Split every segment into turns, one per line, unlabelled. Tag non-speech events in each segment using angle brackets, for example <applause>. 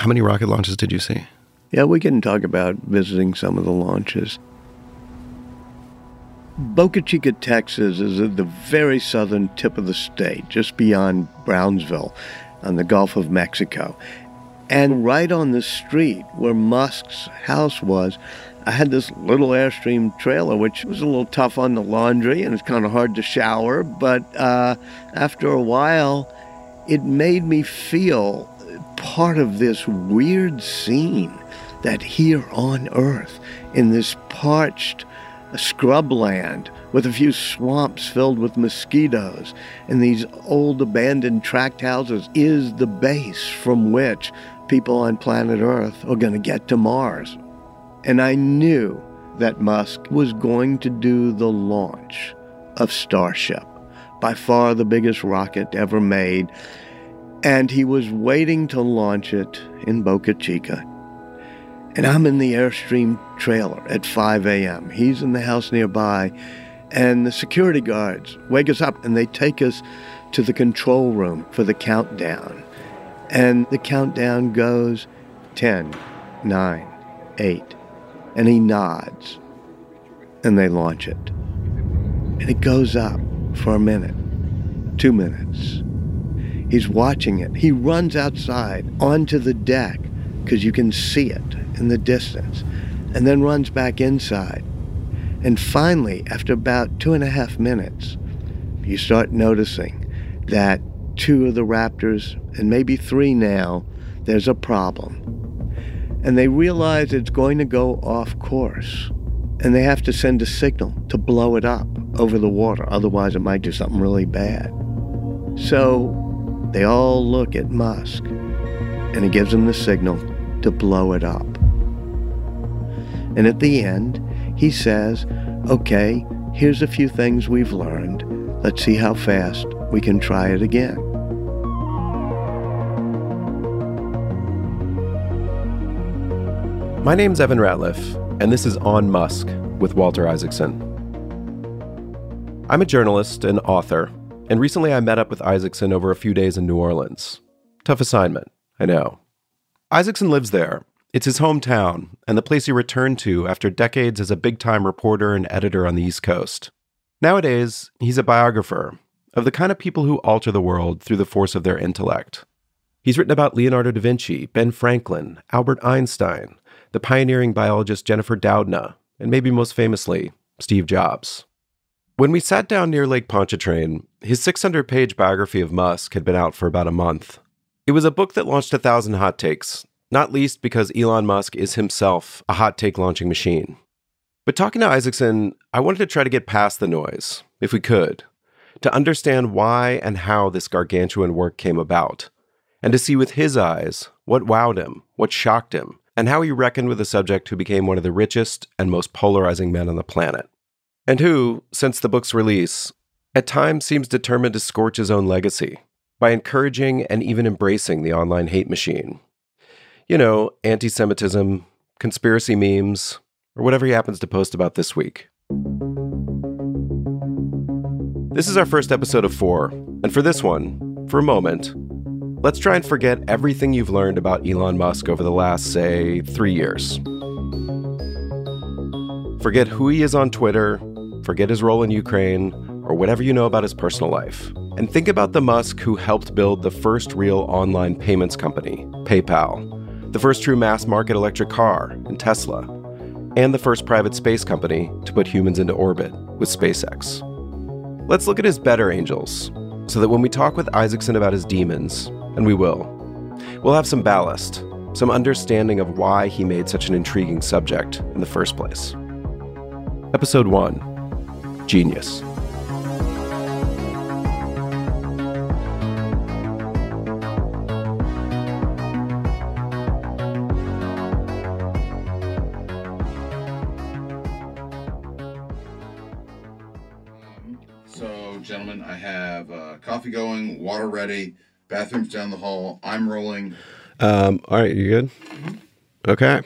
How many rocket launches did you see?
Yeah, we can talk about visiting some of the launches. Boca Chica, Texas is at the very southern tip of the state, just beyond Brownsville on the Gulf of Mexico. And right on the street where Musk's house was, I had this little Airstream trailer, which was a little tough on the laundry and it's kind of hard to shower. But uh, after a while, it made me feel part of this weird scene that here on Earth, in this parched scrubland with a few swamps filled with mosquitoes and these old abandoned tract houses, is the base from which people on planet Earth are going to get to Mars. And I knew that Musk was going to do the launch of Starship, by far the biggest rocket ever made and he was waiting to launch it in Boca Chica. And I'm in the Airstream trailer at 5 a.m. He's in the house nearby, and the security guards wake us up and they take us to the control room for the countdown. And the countdown goes 10, 9, 8. And he nods, and they launch it. And it goes up for a minute, two minutes, He's watching it. He runs outside onto the deck because you can see it in the distance, and then runs back inside. And finally, after about two and a half minutes, you start noticing that two of the raptors, and maybe three now, there's a problem. And they realize it's going to go off course. And they have to send a signal to blow it up over the water, otherwise, it might do something really bad. So they all look at Musk, and he gives them the signal to blow it up. And at the end, he says, Okay, here's a few things we've learned. Let's see how fast we can try it again.
My name's Evan Ratliff, and this is On Musk with Walter Isaacson. I'm a journalist and author and recently I met up with Isaacson over a few days in New Orleans. Tough assignment, I know. Isaacson lives there. It's his hometown, and the place he returned to after decades as a big time reporter and editor on the East Coast. Nowadays, he's a biographer of the kind of people who alter the world through the force of their intellect. He's written about Leonardo da Vinci, Ben Franklin, Albert Einstein, the pioneering biologist Jennifer Doudna, and maybe most famously, Steve Jobs. When we sat down near Lake Pontchartrain, his 600 page biography of Musk had been out for about a month. It was a book that launched a thousand hot takes, not least because Elon Musk is himself a hot take launching machine. But talking to Isaacson, I wanted to try to get past the noise, if we could, to understand why and how this gargantuan work came about, and to see with his eyes what wowed him, what shocked him, and how he reckoned with a subject who became one of the richest and most polarizing men on the planet. And who, since the book's release, at times seems determined to scorch his own legacy by encouraging and even embracing the online hate machine. You know, anti Semitism, conspiracy memes, or whatever he happens to post about this week. This is our first episode of four, and for this one, for a moment, let's try and forget everything you've learned about Elon Musk over the last, say, three years. Forget who he is on Twitter, forget his role in Ukraine, or whatever you know about his personal life. And think about the Musk who helped build the first real online payments company, PayPal, the first true mass market electric car, in Tesla, and the first private space company to put humans into orbit with SpaceX. Let's look at his better angels, so that when we talk with Isaacson about his demons, and we will, we'll have some ballast, some understanding of why he made such an intriguing subject in the first place. Episode 1 Genius.
So, gentlemen, I have uh, coffee going, water ready, bathrooms down the hall. I'm rolling.
Um, all right, you good? Okay.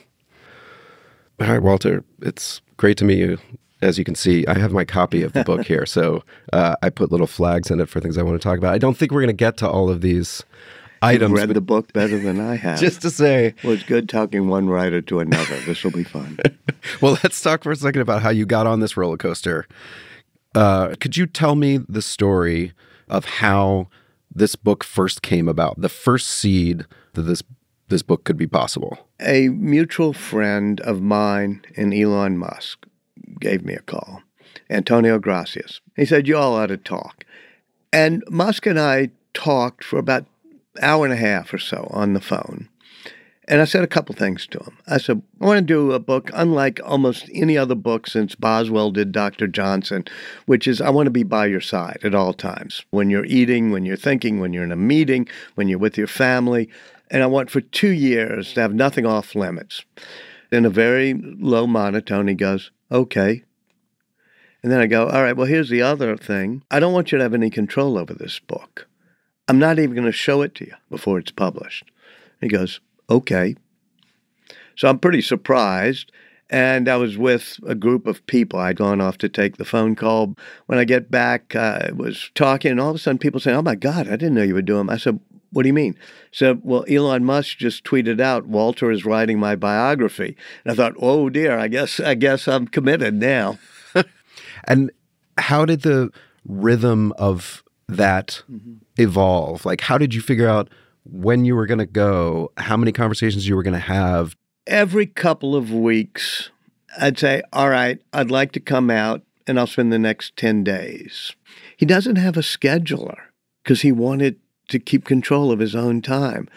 All right, Walter. It's great to meet you. As you can see, I have my copy of the book <laughs> here, so uh, I put little flags in it for things I want to talk about. I don't think we're going to get to all of these items.
You've read
but
the book better than I <laughs> have.
just to say,
well, it's good talking one writer to another. This will be fun. <laughs>
well, let's talk for a second about how you got on this roller coaster. Uh, could you tell me the story of how this book first came about? The first seed that this this book could be possible.
A mutual friend of mine and Elon Musk gave me a call, Antonio Gracias. He said, You all ought to talk. And Musk and I talked for about hour and a half or so on the phone. And I said a couple things to him. I said, I want to do a book unlike almost any other book since Boswell did Dr. Johnson, which is I want to be by your side at all times. When you're eating, when you're thinking, when you're in a meeting, when you're with your family. And I want for two years to have nothing off limits. In a very low monotone, he goes, Okay. And then I go, All right, well, here's the other thing. I don't want you to have any control over this book. I'm not even going to show it to you before it's published. He goes, Okay. So I'm pretty surprised. And I was with a group of people. I'd gone off to take the phone call. When I get back, uh, I was talking, and all of a sudden people saying, Oh my God, I didn't know you were doing. I said, What do you mean? So, well, Elon Musk just tweeted out, Walter is writing my biography. And I thought, Oh dear, I guess I guess I'm committed now. <laughs>
And how did the rhythm of that mm-hmm. evolve? Like, how did you figure out when you were going to go, how many conversations you were going to have?
Every couple of weeks, I'd say, All right, I'd like to come out and I'll spend the next 10 days. He doesn't have a scheduler because he wanted to keep control of his own time.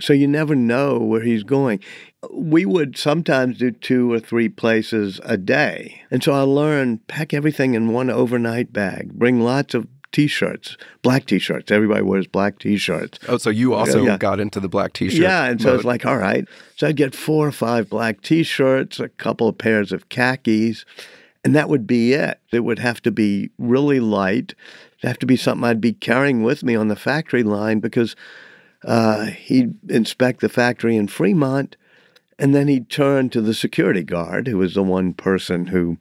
So you never know where he's going. We would sometimes do two or three places a day. And so I learned pack everything in one overnight bag, bring lots of t shirts, black t shirts. Everybody wears black t shirts.
Oh, so you also
Yeah.
got into the black t shirt.
Yeah, and so it's like, all right. So I'd get four or five black T-shirts, a couple of pairs of khakis, and that would be it. It would have to be really light. Have to be something I'd be carrying with me on the factory line because uh, he'd inspect the factory in Fremont, and then he'd turn to the security guard, who was the one person who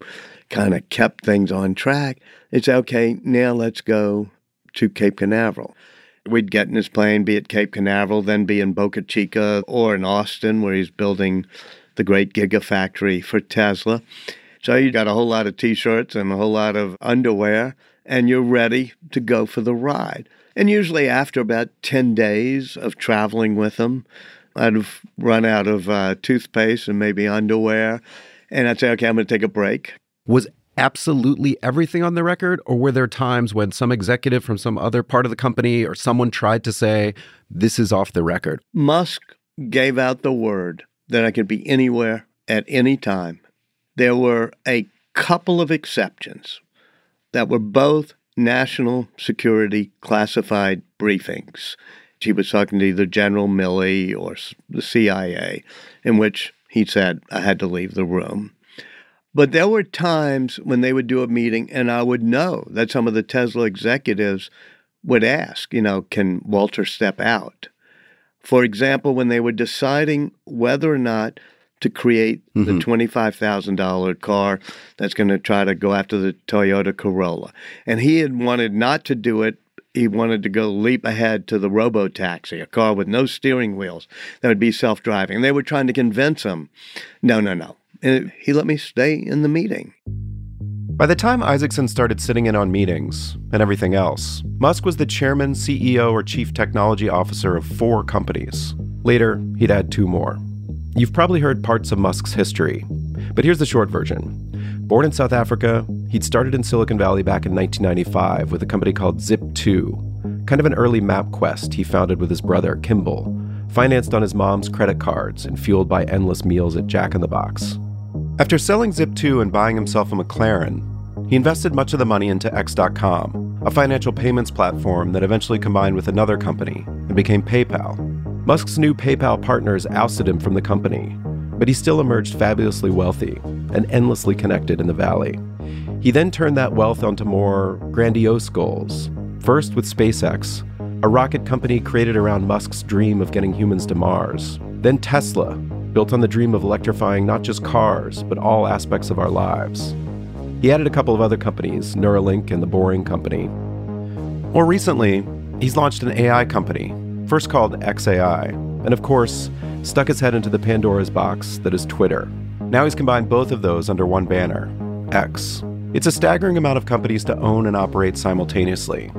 kind of kept things on track. It's okay. Now let's go to Cape Canaveral. We'd get in his plane, be at Cape Canaveral, then be in Boca Chica or in Austin, where he's building the great gigafactory for Tesla. So you got a whole lot of t-shirts and a whole lot of underwear, and you're ready to go for the ride. And usually after about 10 days of traveling with them, I'd have run out of uh, toothpaste and maybe underwear. And I'd say, okay, I'm going to take a break.
Was absolutely everything on the record, or were there times when some executive from some other part of the company or someone tried to say, this is off the record?
Musk gave out the word that I could be anywhere at any time. There were a couple of exceptions that were both national security classified briefings. He was talking to either General Milley or the CIA, in which he said I had to leave the room. But there were times when they would do a meeting and I would know that some of the Tesla executives would ask, you know, can Walter step out? For example, when they were deciding whether or not to create mm-hmm. the $25,000 car that's going to try to go after the Toyota Corolla. And he had wanted not to do it. He wanted to go leap ahead to the robo taxi, a car with no steering wheels that would be self driving. They were trying to convince him no, no, no. And he let me stay in the meeting.
By the time Isaacson started sitting in on meetings and everything else, Musk was the chairman, CEO, or chief technology officer of four companies. Later, he'd add two more. You've probably heard parts of Musk's history, but here's the short version. Born in South Africa, he'd started in Silicon Valley back in 1995 with a company called Zip2, kind of an early MapQuest he founded with his brother, Kimball, financed on his mom's credit cards and fueled by endless meals at Jack in the Box. After selling Zip2 and buying himself a McLaren, he invested much of the money into X.com, a financial payments platform that eventually combined with another company and became PayPal. Musk's new PayPal partners ousted him from the company, but he still emerged fabulously wealthy and endlessly connected in the valley. He then turned that wealth onto more grandiose goals, first with SpaceX, a rocket company created around Musk's dream of getting humans to Mars, then Tesla, built on the dream of electrifying not just cars, but all aspects of our lives. He added a couple of other companies, Neuralink and The Boring Company. More recently, he's launched an AI company first called XAI, and of course, stuck his head into the Pandora's box that is Twitter. Now he's combined both of those under one banner X. It's a staggering amount of companies to own and operate simultaneously.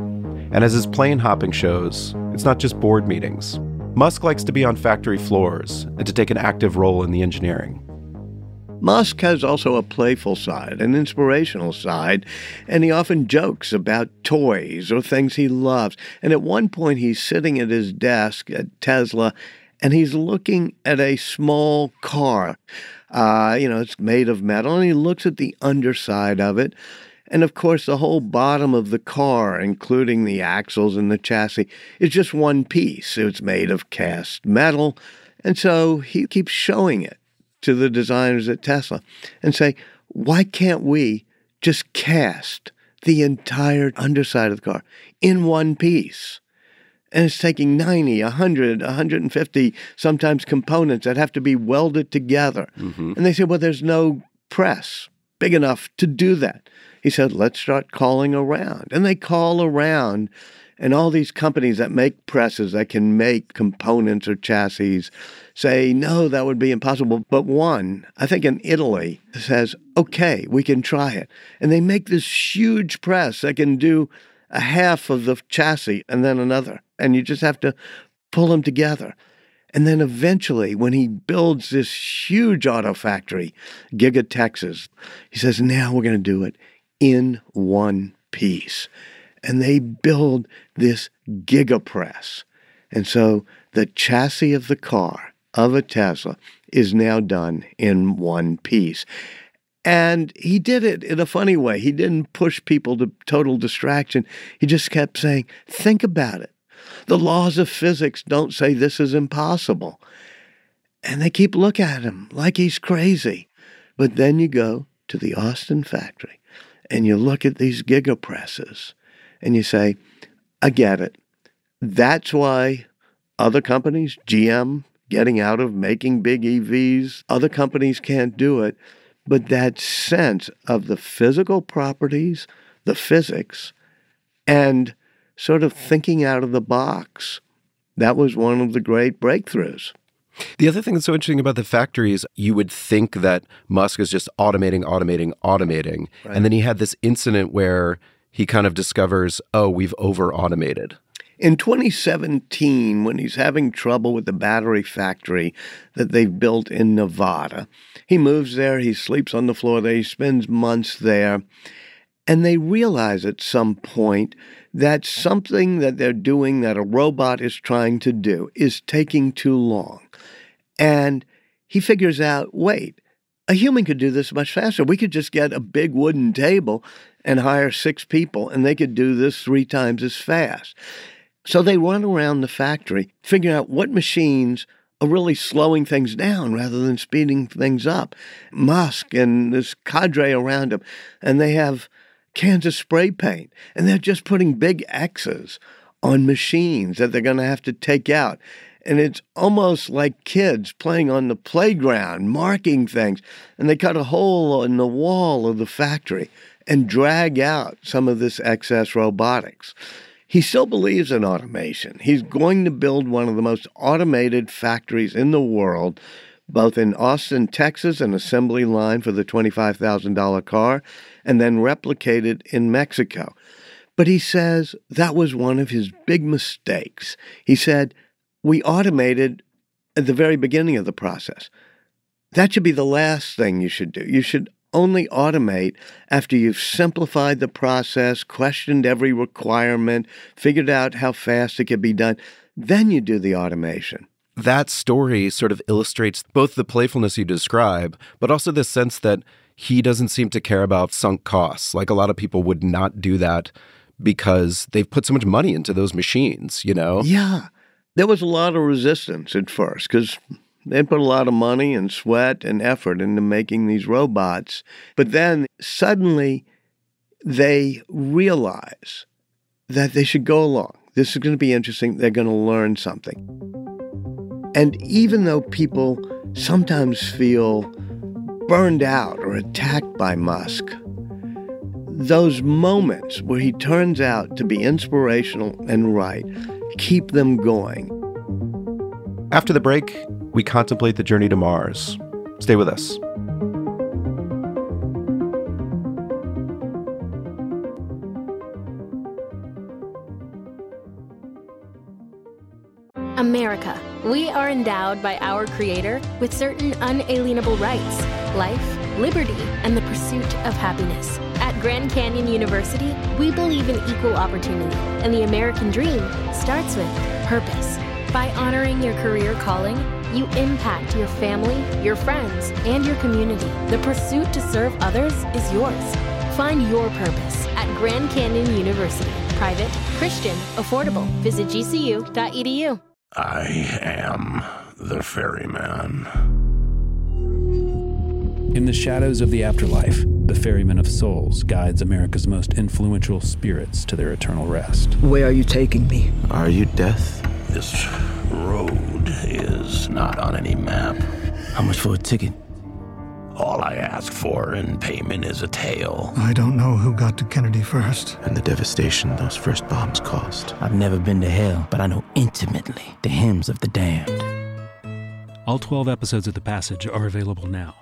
And as his plane hopping shows, it's not just board meetings. Musk likes to be on factory floors and to take an active role in the engineering.
Musk has also a playful side, an inspirational side, and he often jokes about toys or things he loves. And at one point, he's sitting at his desk at Tesla and he's looking at a small car. Uh, you know, it's made of metal, and he looks at the underside of it. And of course, the whole bottom of the car, including the axles and the chassis, is just one piece. It's made of cast metal. And so he keeps showing it to the designers at Tesla and say, why can't we just cast the entire underside of the car in one piece? And it's taking 90, 100, 150 sometimes components that have to be welded together. Mm-hmm. And they say, well, there's no press big enough to do that. He said, let's start calling around. And they call around and all these companies that make presses that can make components or chassis say, no, that would be impossible. But one, I think in Italy, says, okay, we can try it. And they make this huge press that can do a half of the chassis and then another. And you just have to pull them together. And then eventually, when he builds this huge auto factory, Giga Texas, he says, now we're going to do it in one piece and they build this gigapress. And so the chassis of the car of a Tesla is now done in one piece. And he did it in a funny way. He didn't push people to total distraction. He just kept saying, Think about it. The laws of physics don't say this is impossible. And they keep looking at him like he's crazy. But then you go to the Austin factory and you look at these gigapresses and you say, I get it. That's why other companies, GM, getting out of making big EVs, other companies can't do it. But that sense of the physical properties, the physics, and sort of thinking out of the box, that was one of the great breakthroughs.
The other thing that's so interesting about the factory is you would think that Musk is just automating, automating, automating. Right. And then he had this incident where he kind of discovers, oh, we've over automated.
In 2017, when he's having trouble with the battery factory that they've built in Nevada, he moves there, he sleeps on the floor there, he spends months there, and they realize at some point that something that they're doing that a robot is trying to do is taking too long. And he figures out wait, a human could do this much faster. We could just get a big wooden table and hire six people, and they could do this three times as fast. So they run around the factory, figuring out what machines are really slowing things down rather than speeding things up. Musk and this cadre around him, and they have cans of spray paint, and they're just putting big X's on machines that they're going to have to take out. And it's almost like kids playing on the playground, marking things. And they cut a hole in the wall of the factory and drag out some of this excess robotics. He still believes in automation. He's going to build one of the most automated factories in the world, both in Austin, Texas, an assembly line for the $25,000 car, and then replicate it in Mexico. But he says that was one of his big mistakes. He said, We automated at the very beginning of the process. That should be the last thing you should do. You should only automate after you've simplified the process, questioned every requirement, figured out how fast it can be done. Then you do the automation.
That story sort of illustrates both the playfulness you describe, but also the sense that he doesn't seem to care about sunk costs. Like a lot of people would not do that because they've put so much money into those machines, you know?
Yeah. There was a lot of resistance at first because they put a lot of money and sweat and effort into making these robots. But then suddenly they realize that they should go along. This is going to be interesting. They're going to learn something. And even though people sometimes feel burned out or attacked by Musk, those moments where he turns out to be inspirational and right keep them going.
After the break, we contemplate the journey to Mars. Stay with us.
America. We are endowed by our Creator with certain unalienable rights life, liberty, and the pursuit of happiness. At Grand Canyon University, we believe in equal opportunity, and the American dream starts with purpose. By honoring your career calling, you impact your family, your friends, and your community. The pursuit to serve others is yours. Find your purpose at Grand Canyon University. Private, Christian, affordable. Visit gcu.edu.
I am the ferryman.
In the shadows of the afterlife, the ferryman of souls guides America's most influential spirits to their eternal rest.
Where are you taking me?
Are you death? This road is not on any map.
How much for a ticket?
All I ask for in payment is a tale.
I don't know who got to Kennedy first.
And the devastation those first bombs caused.
I've never been to hell, but I know intimately the hymns of the damned.
All 12 episodes of The Passage are available now.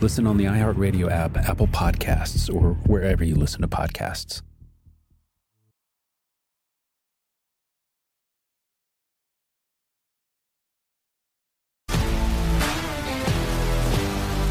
Listen on the iHeartRadio app, Apple Podcasts, or wherever you listen to podcasts.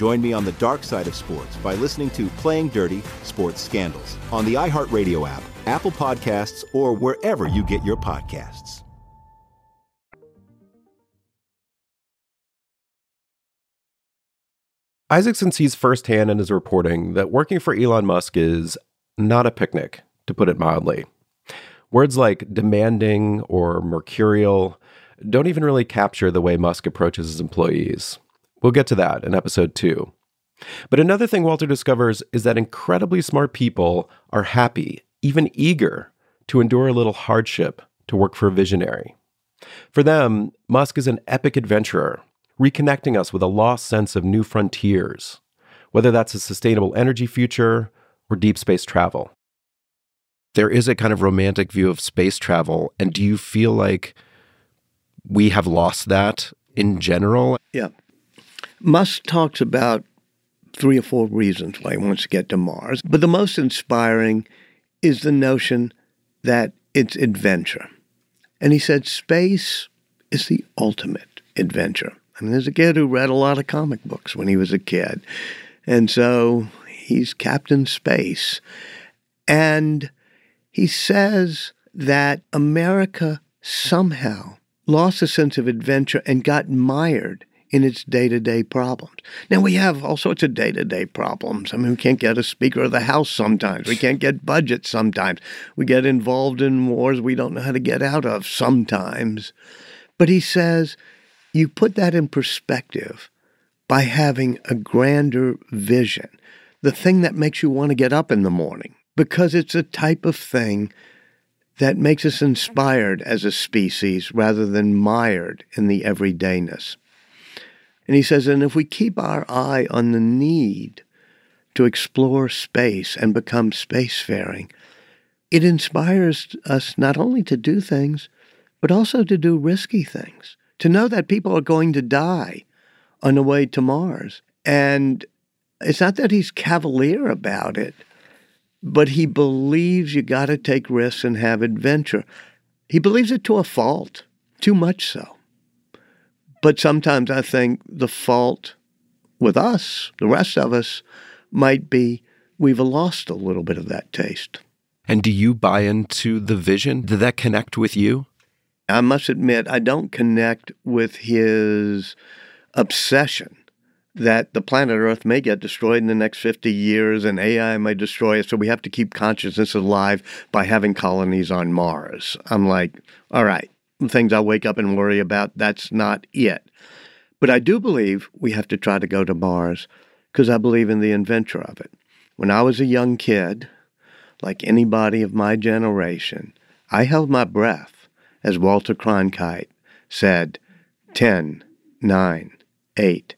Join me on the dark side of sports by listening to Playing Dirty Sports Scandals on the iHeartRadio app, Apple Podcasts, or wherever you get your podcasts.
Isaacson sees firsthand in his reporting that working for Elon Musk is not a picnic, to put it mildly. Words like demanding or mercurial don't even really capture the way Musk approaches his employees. We'll get to that in episode two. But another thing Walter discovers is that incredibly smart people are happy, even eager, to endure a little hardship to work for a visionary. For them, Musk is an epic adventurer, reconnecting us with a lost sense of new frontiers, whether that's a sustainable energy future or deep space travel. There is a kind of romantic view of space travel, and do you feel like we have lost that in general?
Yeah. Musk talks about three or four reasons why he wants to get to Mars, but the most inspiring is the notion that it's adventure. And he said space is the ultimate adventure. I mean, there's a kid who read a lot of comic books when he was a kid. And so He's Captain Space. And he says that America somehow lost a sense of adventure and got mired in its day to day problems. Now, we have all sorts of day to day problems. I mean, we can't get a Speaker of the House sometimes. We can't get budgets sometimes. We get involved in wars we don't know how to get out of sometimes. But he says you put that in perspective by having a grander vision, the thing that makes you want to get up in the morning, because it's a type of thing that makes us inspired as a species rather than mired in the everydayness. And he says, and if we keep our eye on the need to explore space and become spacefaring, it inspires us not only to do things, but also to do risky things, to know that people are going to die on the way to Mars. And it's not that he's cavalier about it, but he believes you got to take risks and have adventure. He believes it to a fault, too much so. But sometimes I think the fault with us, the rest of us, might be we've lost a little bit of that taste.
And do you buy into the vision? Did that connect with you?
I must admit, I don't connect with his obsession that the planet Earth may get destroyed in the next 50 years and AI may destroy it. So we have to keep consciousness alive by having colonies on Mars. I'm like, all right, things I wake up and worry about. That's not it. But I do believe we have to try to go to Mars because I believe in the adventure of it. When I was a young kid, like anybody of my generation, I held my breath as Walter Cronkite said, 10, 9, 8.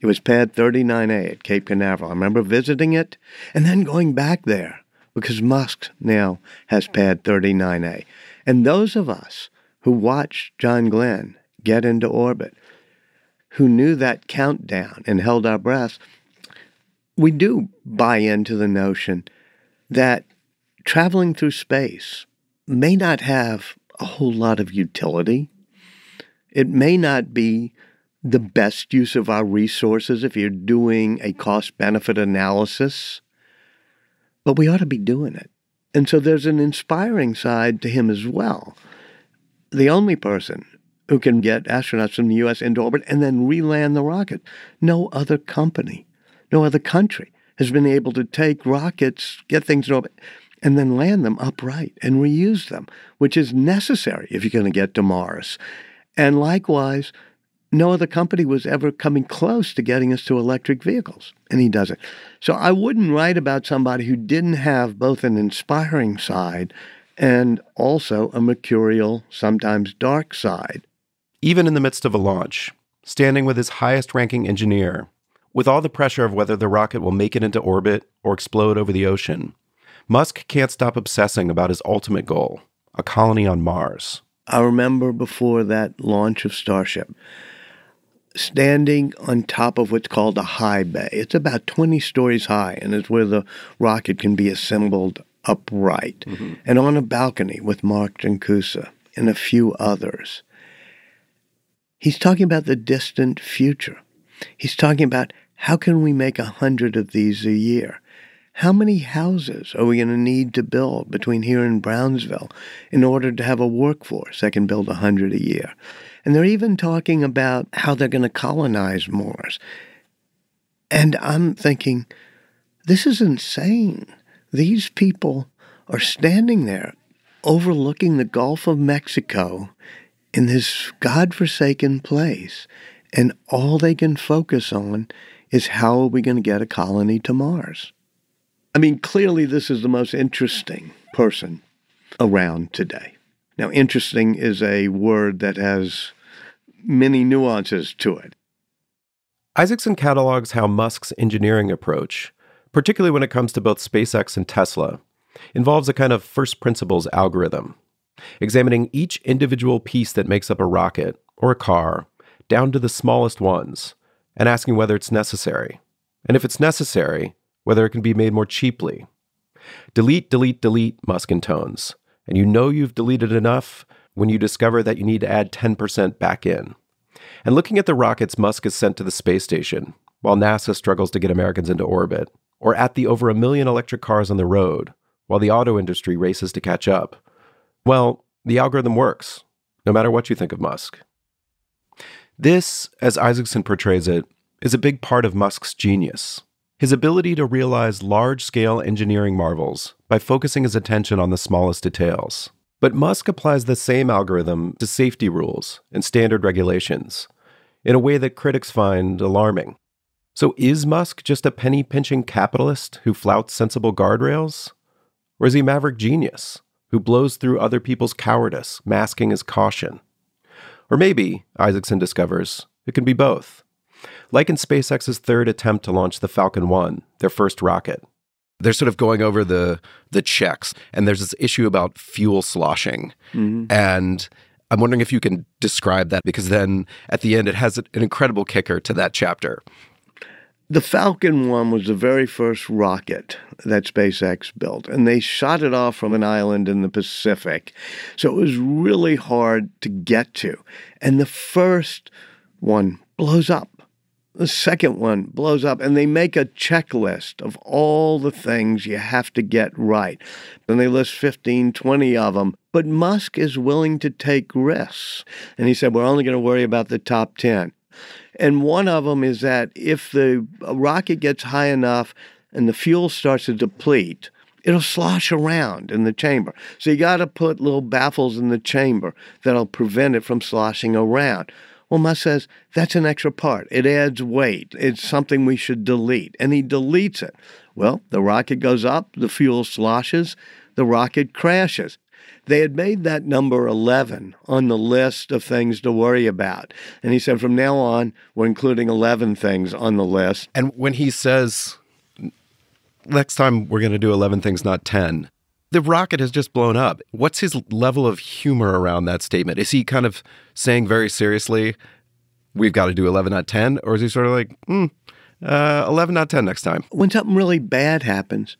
It was pad 39A at Cape Canaveral. I remember visiting it and then going back there because Musk now has pad 39A. And those of us who watched John Glenn get into orbit, who knew that countdown and held our breath, we do buy into the notion that traveling through space may not have a whole lot of utility. It may not be the best use of our resources if you're doing a cost benefit analysis, but we ought to be doing it. And so there's an inspiring side to him as well the only person who can get astronauts from the U.S. into orbit and then re-land the rocket. No other company, no other country has been able to take rockets, get things in orbit, and then land them upright and reuse them, which is necessary if you're going to get to Mars. And likewise, no other company was ever coming close to getting us to electric vehicles, and he does it. So I wouldn't write about somebody who didn't have both an inspiring side and also a mercurial, sometimes dark side.
Even in the midst of a launch, standing with his highest ranking engineer, with all the pressure of whether the rocket will make it into orbit or explode over the ocean, Musk can't stop obsessing about his ultimate goal a colony on Mars.
I remember before that launch of Starship, standing on top of what's called a high bay. It's about 20 stories high, and it's where the rocket can be assembled upright mm-hmm. and on a balcony with Mark Juncosa and a few others. He's talking about the distant future. He's talking about how can we make a hundred of these a year? How many houses are we going to need to build between here and Brownsville in order to have a workforce that can build a hundred a year? And they're even talking about how they're going to colonize Mars. And I'm thinking, this is insane. These people are standing there overlooking the Gulf of Mexico in this God-forsaken place, and all they can focus on is how are we going to get a colony to Mars? I mean, clearly, this is the most interesting person around today. Now, interesting is a word that has many nuances to it.
Isaacson catalogs how Musk's engineering approach particularly when it comes to both SpaceX and Tesla, involves a kind of first principles algorithm, examining each individual piece that makes up a rocket or a car down to the smallest ones and asking whether it's necessary. And if it's necessary, whether it can be made more cheaply. Delete, delete, delete, Musk intones. And you know you've deleted enough when you discover that you need to add 10% back in. And looking at the rockets Musk has sent to the space station, while NASA struggles to get Americans into orbit, or at the over a million electric cars on the road, while the auto industry races to catch up. Well, the algorithm works, no matter what you think of Musk. This, as Isaacson portrays it, is a big part of Musk's genius his ability to realize large scale engineering marvels by focusing his attention on the smallest details. But Musk applies the same algorithm to safety rules and standard regulations in a way that critics find alarming. So, is Musk just a penny pinching capitalist who flouts sensible guardrails? Or is he a maverick genius who blows through other people's cowardice, masking his caution? Or maybe, Isaacson discovers, it can be both. Like in SpaceX's third attempt to launch the Falcon 1, their first rocket. They're sort of going over the the checks, and there's this issue about fuel sloshing. Mm-hmm. And I'm wondering if you can describe that because then at the end it has an incredible kicker to that chapter.
The Falcon 1 was the very first rocket that SpaceX built, and they shot it off from an island in the Pacific. So it was really hard to get to. And the first one blows up. The second one blows up, and they make a checklist of all the things you have to get right. And they list 15, 20 of them. But Musk is willing to take risks. And he said, We're only going to worry about the top 10. And one of them is that if the uh, rocket gets high enough and the fuel starts to deplete, it'll slosh around in the chamber. So you got to put little baffles in the chamber that'll prevent it from sloshing around. Well, Musk says that's an extra part. It adds weight. It's something we should delete. And he deletes it. Well, the rocket goes up, the fuel sloshes, the rocket crashes. They had made that number 11 on the list of things to worry about. And he said, from now on, we're including 11 things on the list.
And when he says, next time we're going to do 11 things, not 10, the rocket has just blown up. What's his level of humor around that statement? Is he kind of saying very seriously, we've got to do 11, not 10? Or is he sort of like, hmm, uh, 11, not 10 next time?
When something really bad happens,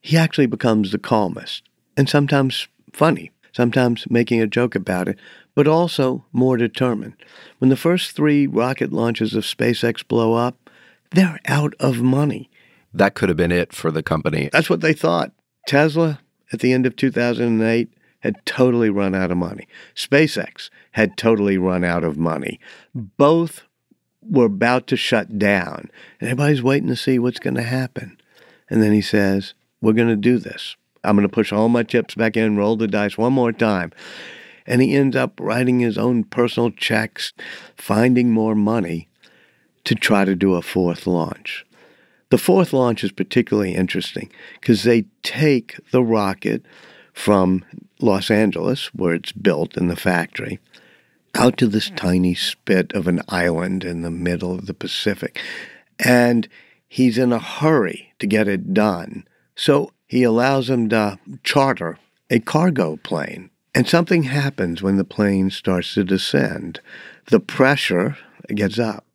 he actually becomes the calmest and sometimes funny, sometimes making a joke about it, but also more determined. When the first three rocket launches of SpaceX blow up, they're out of money.
That could have been it for the company.
That's what they thought. Tesla, at the end of 2008 had totally run out of money. SpaceX had totally run out of money. Both were about to shut down, and everybody's waiting to see what's going to happen. And then he says, We're going to do this. I'm going to push all my chips back in, roll the dice one more time. And he ends up writing his own personal checks, finding more money to try to do a fourth launch. The fourth launch is particularly interesting because they take the rocket from Los Angeles, where it's built in the factory, out to this tiny spit of an island in the middle of the Pacific. And he's in a hurry to get it done. So he allows him to charter a cargo plane. And something happens when the plane starts to descend. The pressure gets up.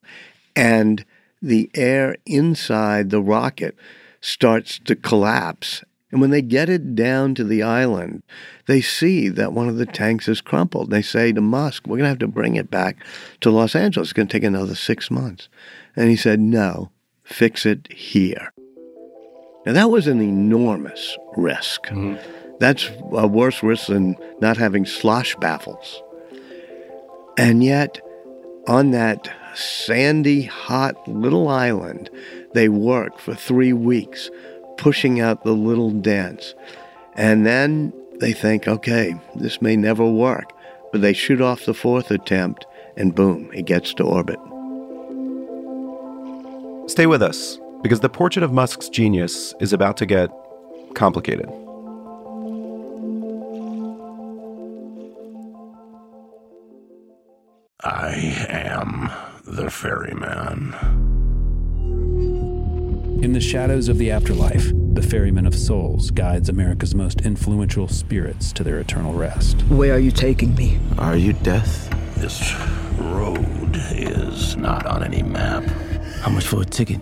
And the air inside the rocket starts to collapse. And when they get it down to the island, they see that one of the tanks is crumpled. They say to Musk, We're going to have to bring it back to Los Angeles. It's going to take another six months. And he said, No, fix it here. Now, that was an enormous risk. Mm-hmm. That's a worse risk than not having slosh baffles. And yet, on that sandy, hot little island. They work for three weeks, pushing out the little dents. And then they think, okay, this may never work. But they shoot off the fourth attempt, and boom, it gets to orbit.
Stay with us, because the portrait of Musk's genius is about to get complicated.
I am the ferryman.
In the shadows of the afterlife, the ferryman of souls guides America's most influential spirits to their eternal rest.
Where are you taking me?
Are you death?
This road is not on any map.
How much for a ticket?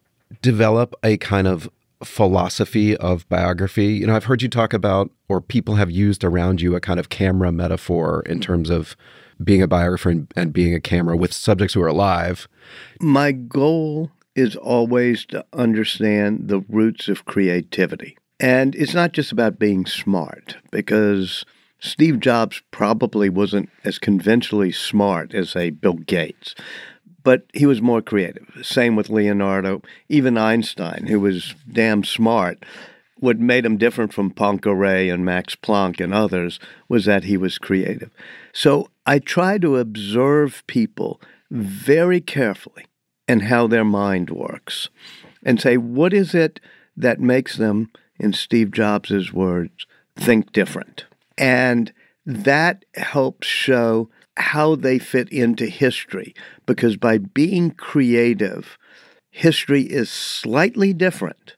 develop a kind of philosophy of biography? You know, I've heard you talk about, or people have used around you, a kind of camera metaphor in terms of being a biographer and, and being a camera with subjects who are alive.
My goal is always to understand the roots of creativity. And it's not just about being smart, because Steve Jobs probably wasn't as conventionally smart as, say, Bill Gates, but he was more creative. Same with Leonardo, even Einstein, who was damn smart. What made him different from Poincaré and Max Planck and others was that he was creative. So I try to observe people very carefully and how their mind works and say, what is it that makes them in Steve Jobs' words, think different. And that helps show how they fit into history because by being creative, history is slightly different.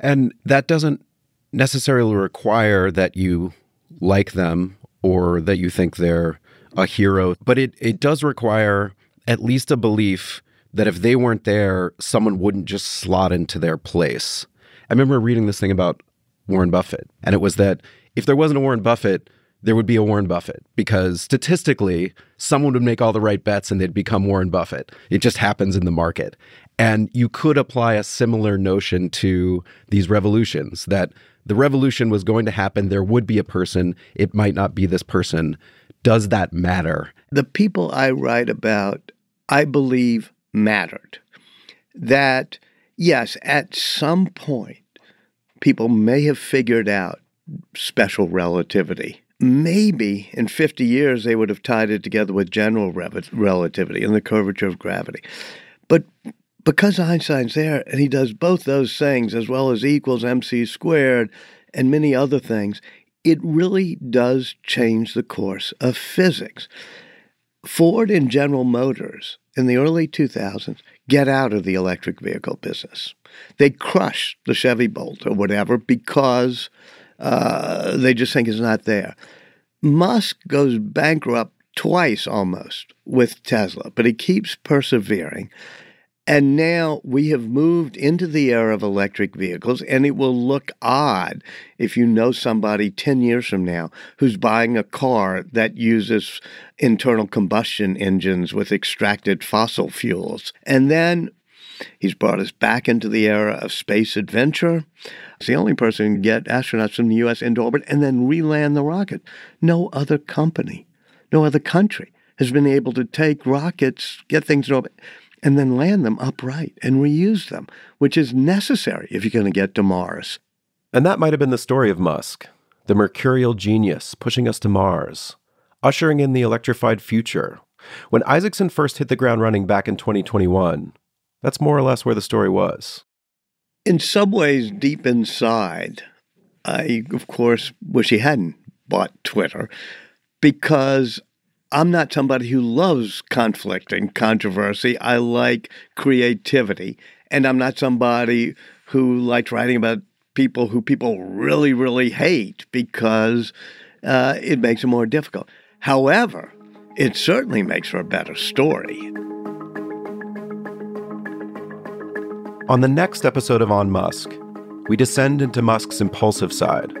And that doesn't necessarily require that you like them or that you think they're a hero, but it, it does require at least a belief that if they weren't there, someone wouldn't just slot into their place. I remember reading this thing about Warren Buffett, and it was that if there wasn't a Warren Buffett, there would be a Warren Buffett because statistically, someone would make all the right bets and they'd become Warren Buffett. It just happens in the market. And you could apply a similar notion to these revolutions that the revolution was going to happen. There would be a person. It might not be this person. Does that matter?
The people I write about, I believe, mattered. That, yes, at some point, people may have figured out special relativity. Maybe in 50 years they would have tied it together with general relativity and the curvature of gravity. But because Einstein's there and he does both those things as well as E equals mc squared and many other things, it really does change the course of physics. Ford and General Motors in the early 2000s get out of the electric vehicle business. They crush the Chevy Bolt or whatever because uh, they just think it's not there. Musk goes bankrupt twice almost with Tesla, but he keeps persevering. And now we have moved into the era of electric vehicles, and it will look odd if you know somebody 10 years from now who's buying a car that uses internal combustion engines with extracted fossil fuels. And then he's brought us back into the era of space adventure. He's the only person to get astronauts from the U.S. into orbit and then re-land the rocket. No other company, no other country has been able to take rockets, get things in orbit and then land them upright and reuse them, which is necessary if you're going to get to Mars.
And that might have been the story of Musk, the mercurial genius pushing us to Mars. ushering in the electrified future. When Isaacson first hit the ground running back in 2021, that's more or less where the story was.
In some ways, deep inside, I, of course, wish he hadn't bought Twitter because I'm not somebody who loves conflict and controversy. I like creativity. And I'm not somebody who likes writing about people who people really, really hate because uh, it makes it more difficult. However, it certainly makes for a better story.
On the next episode of On Musk, we descend into Musk's impulsive side,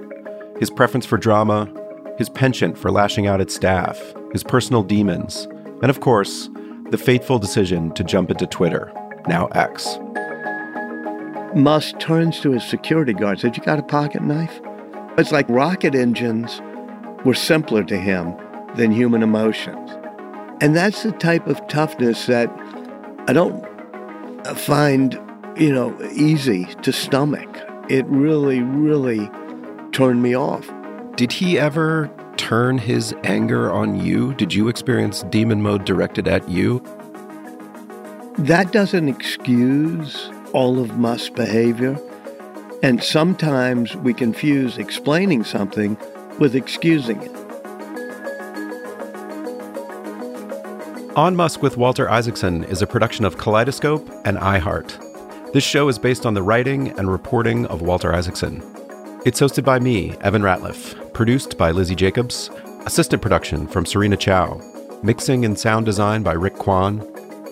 his preference for drama, his penchant for lashing out at staff, his personal demons, and of course, the fateful decision to jump into Twitter, now X.
Musk turns to his security guard and says, You got a pocket knife? It's like rocket engines were simpler to him than human emotions. And that's the type of toughness that I don't find, you know, easy to stomach. It really, really turned me off.
Did he ever turn his anger on you? Did you experience demon mode directed at you?
That doesn't excuse all of Musk's behavior. And sometimes we confuse explaining something with excusing it.
On Musk with Walter Isaacson is a production of Kaleidoscope and iHeart. This show is based on the writing and reporting of Walter Isaacson. It's hosted by me, Evan Ratliff, produced by Lizzie Jacobs, assistant production from Serena Chow, mixing and sound design by Rick Kwan.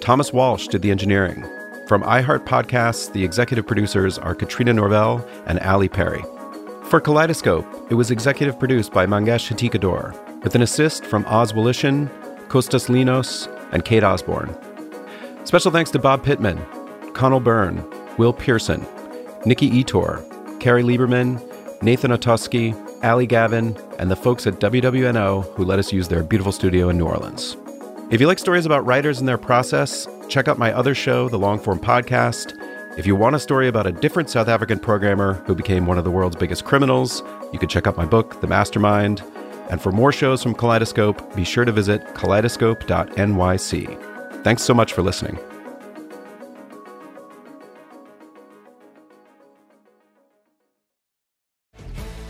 Thomas Walsh did the engineering. From iHeart Podcasts, the executive producers are Katrina Norvell and Ali Perry. For Kaleidoscope, it was executive produced by Mangesh Hattikudur, with an assist from Oz Woloshyn, Kostas Linos, and Kate Osborne. Special thanks to Bob Pittman, Connell Byrne, Will Pearson, Nikki Ettore, Carrie Lieberman, Nathan Otoski, Ali Gavin, and the folks at WWNO who let us use their beautiful studio in New Orleans. If you like stories about writers and their process, check out my other show, the Longform Podcast. If you want a story about a different South African programmer who became one of the world's biggest criminals, you can check out my book, The Mastermind. And for more shows from Kaleidoscope, be sure to visit kaleidoscope.nyc. Thanks so much for listening.